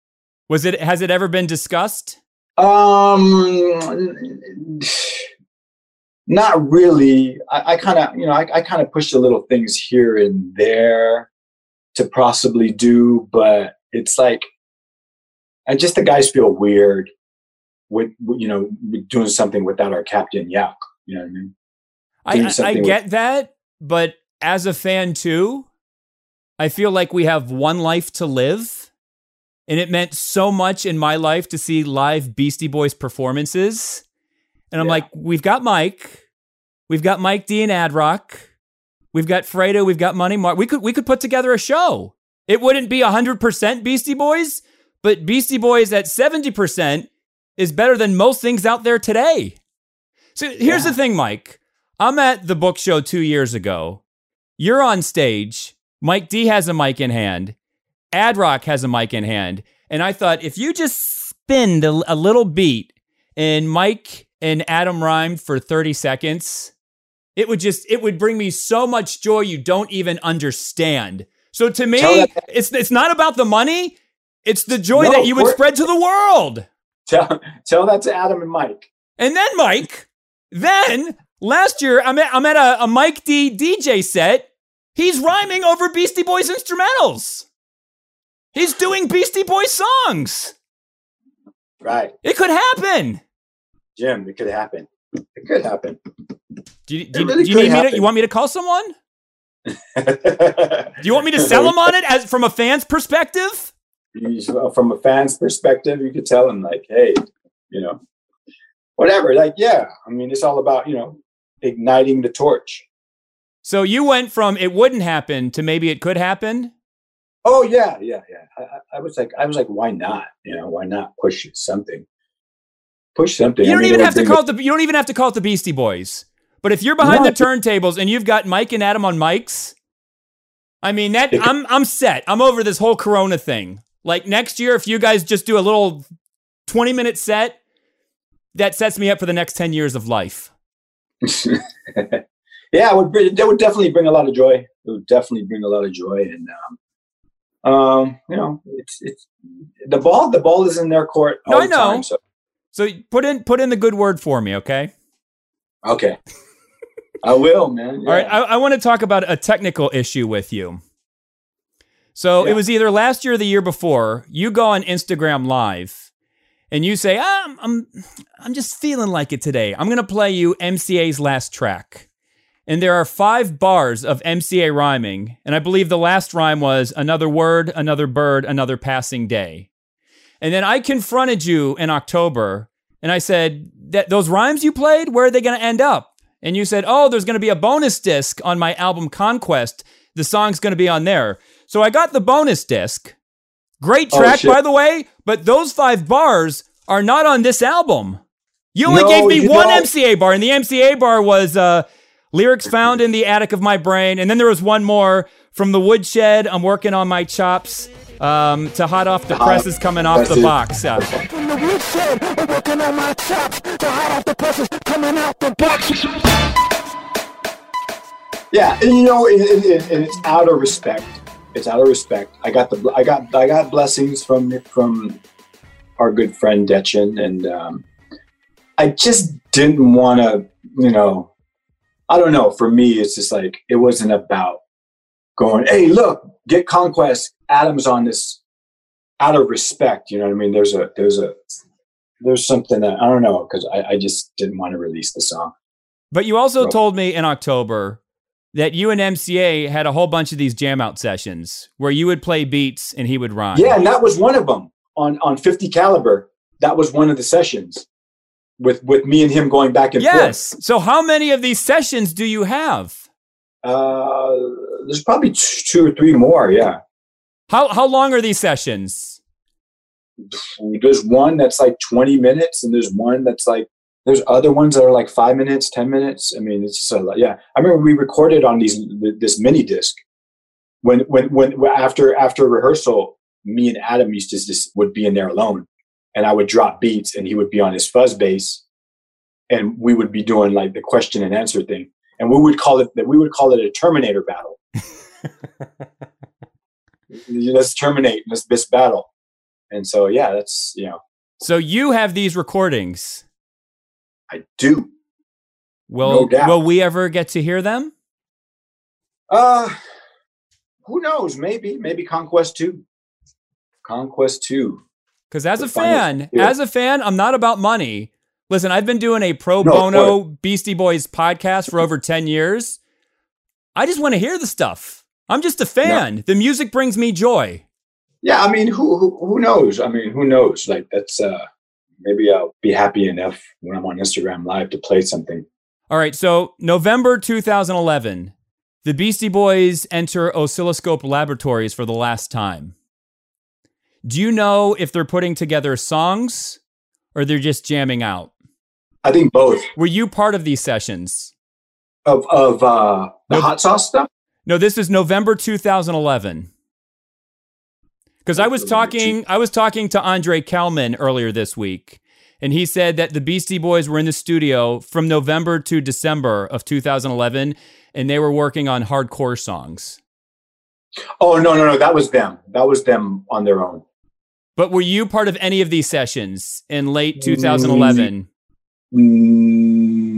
Was it has it ever been discussed? Um, not really. I, I kind of, you know, I, I kind of pushed a little things here and there to possibly do, but it's like, I just the guys feel weird with, you know, doing something without our captain Yauch. You know what I mean? I, I, I something with- get that, but as a fan too, I feel like we have one life to live. and it meant so much in my life to see live Beastie Boys performances. And I'm Yeah. like, we've got Mike, we've got Mike D and Ad Rock, we've got Fredo, we've got Money Mark. We could we could put together a show. It wouldn't be 100% Beastie Boys, but Beastie Boys at 70% is better than most things out there today. So here's the thing, Mike. I'm at the book show two years ago. You're on stage. Mike D has a mic in hand. Ad Rock has a mic in hand. And I thought if you just spinned a, a little beat and Mike and Adam rhymed for 30 seconds, it would just it would bring me so much joy you don't even understand. So to me, it's it's not about the money. It's the joy No, that you would spread to the world. Tell tell that to Adam and Mike. And then Mike, then last year I'm at, I'm at a, a Mike D DJ set. He's rhyming over Beastie Boys instrumentals. He's doing Beastie Boys songs. Right, It could happen. Jim. It could happen. It could happen. Do you, do you, really do you need me to, you want me to call someone? Do you want me to sell him on it as from a fan's perspective? You- From a fan's perspective, you could tell him like, "Hey, you know, whatever." Like, yeah. I mean, it's all about you know igniting the torch. So you went from it wouldn't happen to maybe it could happen. Oh yeah, yeah, yeah. I, I- I was like, I was like, why not? You know, why not push something? Push something. You don't mean, even have to call it the you don't even have to call it the Beastie Boys. But if you're behind No. the turntables and you've got Mike and Adam on mics, I mean that I'm I'm set. I'm over this whole Corona thing. Like next year, if you guys just do a little 20 minute set, that sets me up for the next 10 years of life. yeah, it would bring, that would definitely bring a lot of joy. It would definitely bring a lot of joy, and um, um, you know, it's it's the ball. The ball is in their court. No, I the time, know. so So put in put in the good word for me, okay? okay, I will, man. All right. I, I want to talk about a technical issue with you. So Yeah. it was either last year or the year before. You go on Instagram Live and you say, ah, I'm, I'm, I'm just feeling like it today. I'm going to play you MCA's last track. And there are five bars of MCA rhyming. And I believe the last rhyme was another word, another bird, another passing day. And then I confronted you in October and I said, that those rhymes you played, where are they going to end up? And you said, oh, there's going to be a bonus disc on my album Conquest. The song's going to be on there. So I got the bonus disc. Great Oh, track, shit. by the way, but those five bars are not on this album. You only No, gave me one don't. MCA bar, and the MCA bar was uh, lyrics found in the attic of my brain. And then there was one more from the woodshed. I'm working on my chops um, to hot off the presses coming off the box. Uh, From the woodshed, I'm working on my chops. The hot off the presses coming out the box. Yeah, and you know, and, and, and and it's out of respect. It's out of respect. I got the I got I got blessings from from our good friend Dechen, and um, I just didn't want to, you know, I don't know. For me, it's just like it wasn't about going, hey, look, get conquest. Adams on this out of respect. You know what I mean? There's a there's a there's something that I don't know because I, I just didn't want to release the song. But you also told me in October that you and MCA had a whole bunch of these jam out sessions where you would play beats and he would rhyme. Yeah, and that was one of them on on 50 caliber. That was one of the sessions with with me and him going back and forth. Yes. So how many of these sessions do you have? Uh, there's probably t- two or three more. Yeah, How how long are these sessions? there's one that's like 20 minutes, and there's one that's like there's other ones that are like five minutes, 10 minutes. I mean, it's just a lot. Yeah, I remember we recorded on these this mini disc when when when after after rehearsal, me and Adam used to just would be in there alone, and I would drop beats, and he would be on his fuzz bass, and we would be doing like the question and answer thing, and we would call it that we would call it a Terminator battle. let's terminate this this battle, and so yeah, that's you know So you have these recordings. I do. Will No will we ever get to hear them? Uh who knows? Maybe maybe Conquest Two. Conquest Two. Because as The a fan, as a fan, I'm not about money. Listen, I've been doing a pro No, bono Beastie Boys podcast for over 10 years. I just want to hear the stuff. I'm just a fan. The music brings me joy. yeah, I mean, who, who who knows? I mean, who knows? Like that's uh maybe I'll be happy enough when I'm on Instagram Live to play something. All right, so November 2011, the Beastie Boys enter Oscilloscope Laboratories for the last time. Do you know if they're putting together songs or they're just jamming out? I think both Were you part of these sessions? of of uh the No, hot sauce stuff. No, this is November 2011. Because I was talking, I was talking to Andre Kelman earlier this week, and he said that the Beastie Boys were in the studio from November to December of 2011, and they were working on hardcore songs. Oh no no no, that was them. That was them on their own. But were you part of any of these sessions in late 2011? Mm,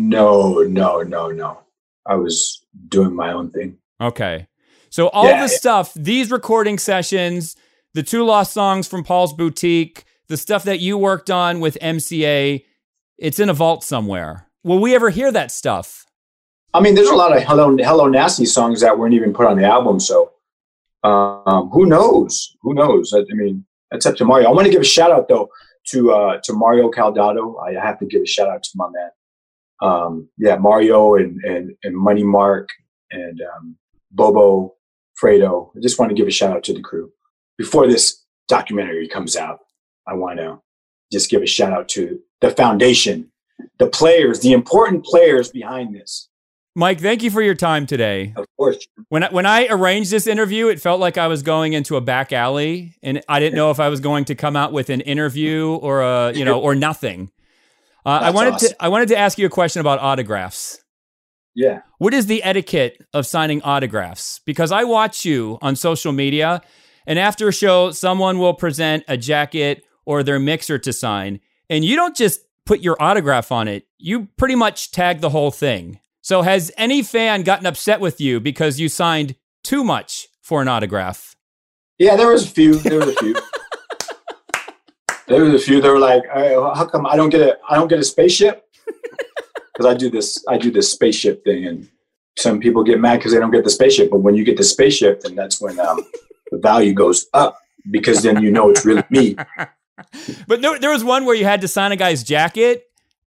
No no no no. I was doing my own thing. Okay. So all Yeah. the stuff, these recording sessions, the two lost songs from Paul's Boutique, the stuff that you worked on with MCA, it's in a vault somewhere. Will we ever hear that stuff? I mean, there's a lot of Hello Hello Nasty songs that weren't even put on the album. So, um, who knows? Who knows? I, I mean, that's up to Mario. I want to give a shout out though to uh, to Mario Caldato. I have to give a shout out to my man. Um, yeah, Mario and and and Money Mark and um, Bobo Fredo. I just want to give a shout out to the crew. Before this documentary comes out, I want to just give a shout out to the foundation, the players, the important players behind this. Mike, thank you for your time today. Of course. When I, when I arranged this interview, it felt like I was going into a back alley, and I didn't know if I was going to come out with an interview or a you know or nothing. Uh, I wanted awesome. to I wanted to ask you a question about autographs. Yeah. What is the etiquette of signing autographs? Because I watch you on social media, and after a show, someone will present a jacket or their mixer to sign, and you don't just put your autograph on it, you pretty much tag the whole thing. So, has any fan gotten upset with you because you signed too much for an autograph? Yeah, there was a few. There was a few. there was a few. They were like, "Hey, "How come I don't get a I don't get a spaceship?" Because I do this I do this spaceship thing, and some people get mad because they don't get the spaceship. But when you get the spaceship, then that's when um, the value goes up because then you know it's really me. But there, there was one where you had to sign a guy's jacket,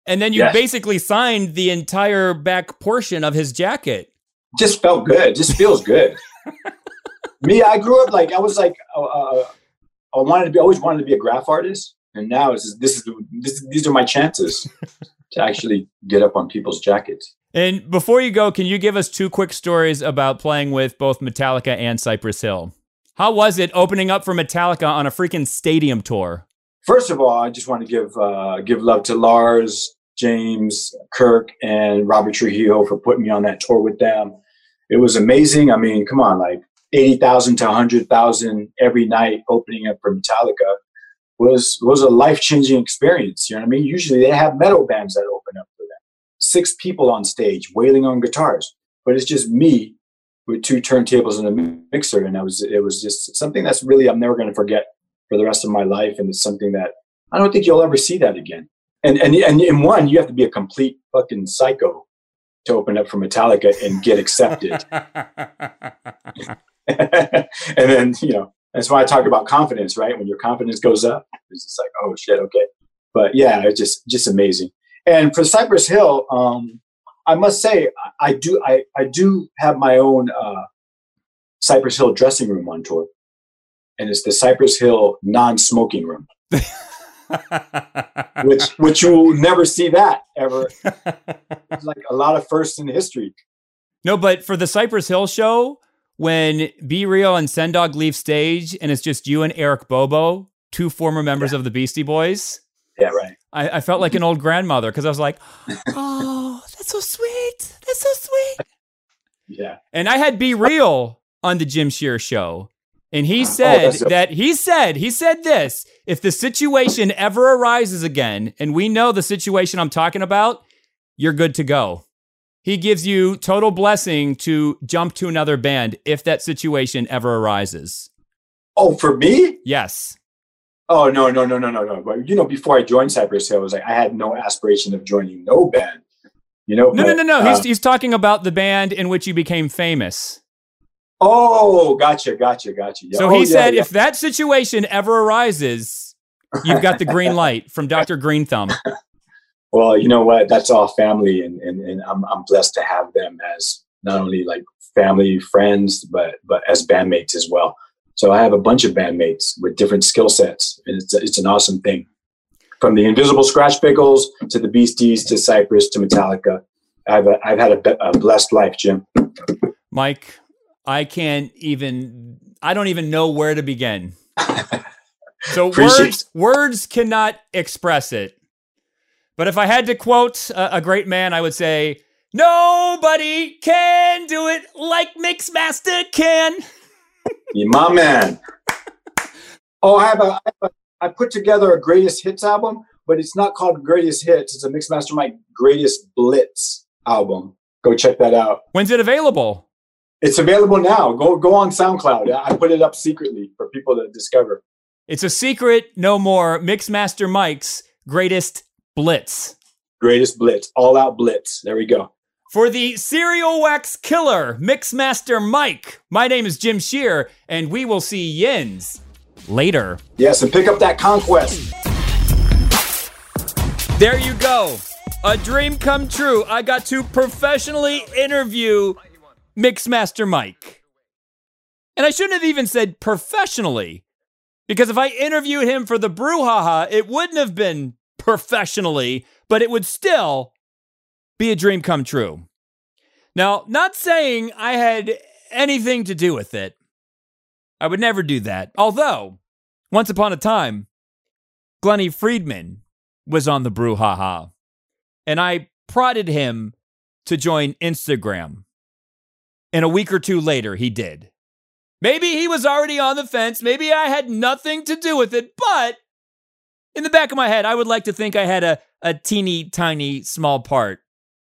and then you Yes. basically signed the entire back portion of his jacket. Just felt good. Just feels good. me, I grew up like I was like uh, I wanted to be always wanted to be a graph artist, and now it's this is this, these are my chances to actually get up on people's jackets. And before you go, can you give us two quick stories about playing with both Metallica and Cypress Hill? How was it opening up for Metallica on a freaking stadium tour? First of all, I just want to give uh, give love to Lars, James, Kirk, and Robert Trujillo for putting me on that tour with them. It was amazing. I mean, come on, like eighty thousand to hundred thousand every night opening up for Metallica was was a life changing experience. You know what I mean? Usually they have metal bands that open up for them, six people on stage wailing on guitars, but it's just me with two turntables and a mixer, and that was it was just something that's really I'm never going to forget for the rest of my life, and it's something that I don't think you'll ever see that again. And and and in one, you have to be a complete fucking psycho to open up for Metallica and get accepted. and then you know that's why I talk about confidence, right? When your confidence goes up, it's just like, oh shit, okay. But yeah, it's just just amazing. And for Cypress Hill, um, I must say, I do I I do have my own uh, Cypress Hill dressing room on tour, and it's the Cypress Hill non-smoking room, which which you will never see that ever. It's like a lot of firsts in history. No, but for the Cypress Hill show, when B-Real and Sen Dog leave stage and it's just you and Eric Bobo, two former members of the Beastie Boys, Yeah, right. I, I felt like an old grandmother because I was like, oh, that's so sweet. That's so sweet. Yeah. And I had B-Real on the Jim Shearer show. And he Oh, said that's so- that he said, he said this if the situation ever arises again, and we know the situation I'm talking about, you're good to go. He gives you total blessing to jump to another band if that situation ever arises. Oh, for me? Yes. Oh no, no, no, no, no, no. But you know, before I joined Cypress Hill, I was like, I had no aspiration of joining no band. You know? No, no, but, no, no. uh, He's, he's talking about the band in which you became famous. Oh, gotcha, gotcha, gotcha. Yeah. So Oh, he yeah, said, yeah. if that situation ever arises, you've got the green light from Dr. Green Thumb. Well, you know what? That's all family, and, and, and I'm I'm blessed to have them as not only like family, friends, but but as bandmates as well. So I have a bunch of bandmates with different skill sets, and it's it's an awesome thing. From the Invisibl Skratch Piklz to the Beasties to Cypress to Metallica, I've a, I've had a, be- a blessed life, Jim. Mike, I can't even, I don't even know where to begin. So Appreciate words, words cannot express it. But if I had to quote a, a great man, I would say, nobody can do it like Mixmaster can. You my man. Oh, I have a, I have a I put together a greatest hits album, but it's not called greatest hits. It's a Mixmaster Mike greatest blitz album. Go check that out. When's it available? It's available now. Go go on SoundCloud. I put it up secretly for people to discover. It's a secret, no more. Mixmaster Mike's greatest blitz. Greatest blitz, all out blitz. There we go. For the Serial Wax Killer, Mixmaster Mike, my name is Jim Shearer, and we will see Yins later. Yes, and pick up that conquest. There you go. A dream come true. I got to professionally interview Mixmaster Mike. And I shouldn't have even said professionally, because if I interviewed him for the brouhaha, it wouldn't have been professionally, but it would still be a dream come true. Now, not saying I had anything to do with it. I would never do that. Although, once upon a time, Glennie Friedman was on the brouhaha, and I prodded him to join Instagram. And a week or two later, he did. Maybe he was already on the fence. Maybe I had nothing to do with it, but in the back of my head, I would like to think I had a, a teeny tiny small part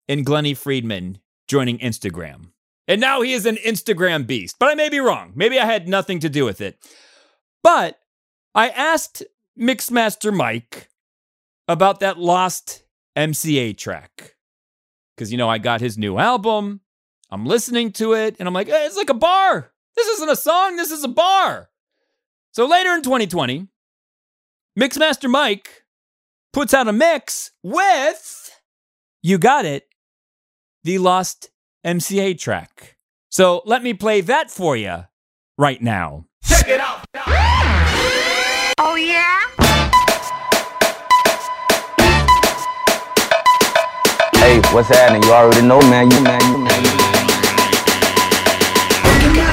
in Glennie Friedman joining Instagram. And now he is an Instagram beast, but I may be wrong. Maybe I had nothing to do with it. But I asked Mixmaster Mike about that lost MCA track. Because, you know, I got his new album. I'm listening to it, and I'm like, "Eh, it's like a bar. This isn't a song, this is a bar. So later in 2020, Mixmaster Mike puts out a mix with, you got it, the lost MCA track. So let me play that for you right now. Check it out. Oh yeah? Hey, what's happening? You already know, man. You man, you man.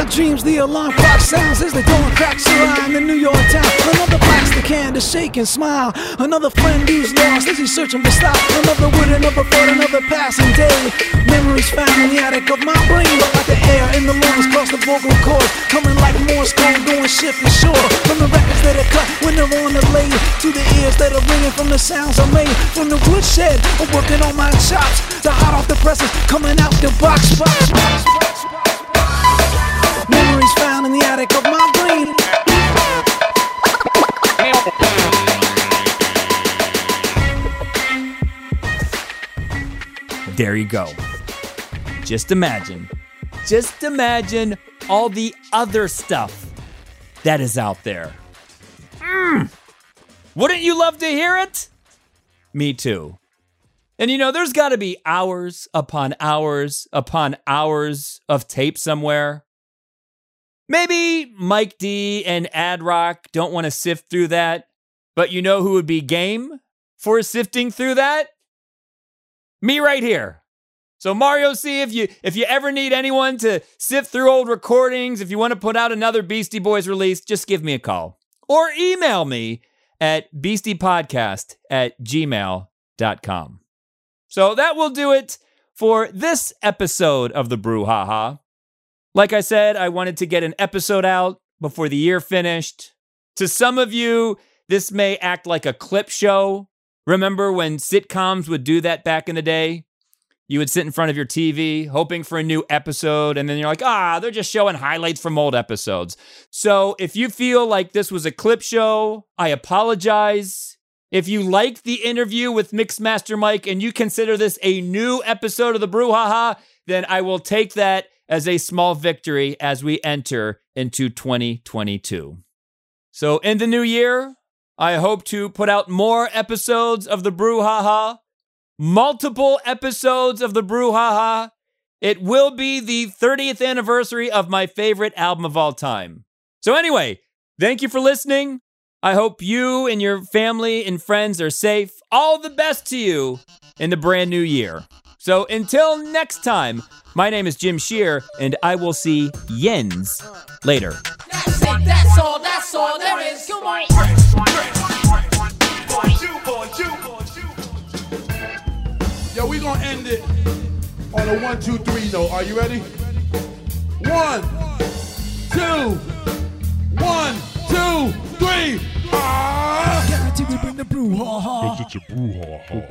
Dreams, the alarm clock sounds as the dawn cracks around the New York town. Another plastic hand to shake and smile. Another friend who's lost as he's searching for style. Another word, another thought, another passing day. Memories found in the attic of my brain, but like the air in the lungs across the vocal cords, coming like Morse code, going shift and short. From the records that are cut when they're on the lay, to the ears that are ringing from the sounds I made. From the woodshed, I'm working on my chops. The hot off the presses coming out the box, box, box, box. Memories found in the attic of my brain. There you go. Just imagine. Just imagine all the other stuff that is out there. Mm. Wouldn't you love to hear it? Me too. And you know, there's got to be hours upon hours upon hours of tape somewhere. Maybe Mike D and Ad Rock don't want to sift through that, but you know who would be game for sifting through that? Me right here. So Mario C, if you if you ever need anyone to sift through old recordings, if you want to put out another Beastie Boys release, just give me a call. Or email me at beastiepodcast at gmail.com. So that will do it for this episode of the Brouhaha. Like I said, I wanted to get an episode out before the year finished. To some of you, this may act like a clip show. Remember when sitcoms would do that back in the day? You would sit in front of your TV hoping for a new episode, and then you're like, ah, they're just showing highlights from old episodes. So if you feel like this was a clip show, I apologize. If you like the interview with Mixmaster Mike and you consider this a new episode of the Brouhaha, then I will take that as a small victory as we enter into 2022. So, in the new year, I hope to put out more episodes of the Brouhaha, multiple episodes of the Brouhaha. It will be the 30th anniversary of my favorite album of all time. So, anyway, thank you for listening. I hope you and your family and friends are safe. All the best to you in the brand new year. So, until next time, my name is Jim Shearer, and I will see Yens later. That's it, that's all, that's all there is. Come on. Yo, we gonna end it on a one, two, three note. Are you ready? One, two, one, two, three. Ah! Guarantee we bring the brouhaha. Cause it's a brouhaha.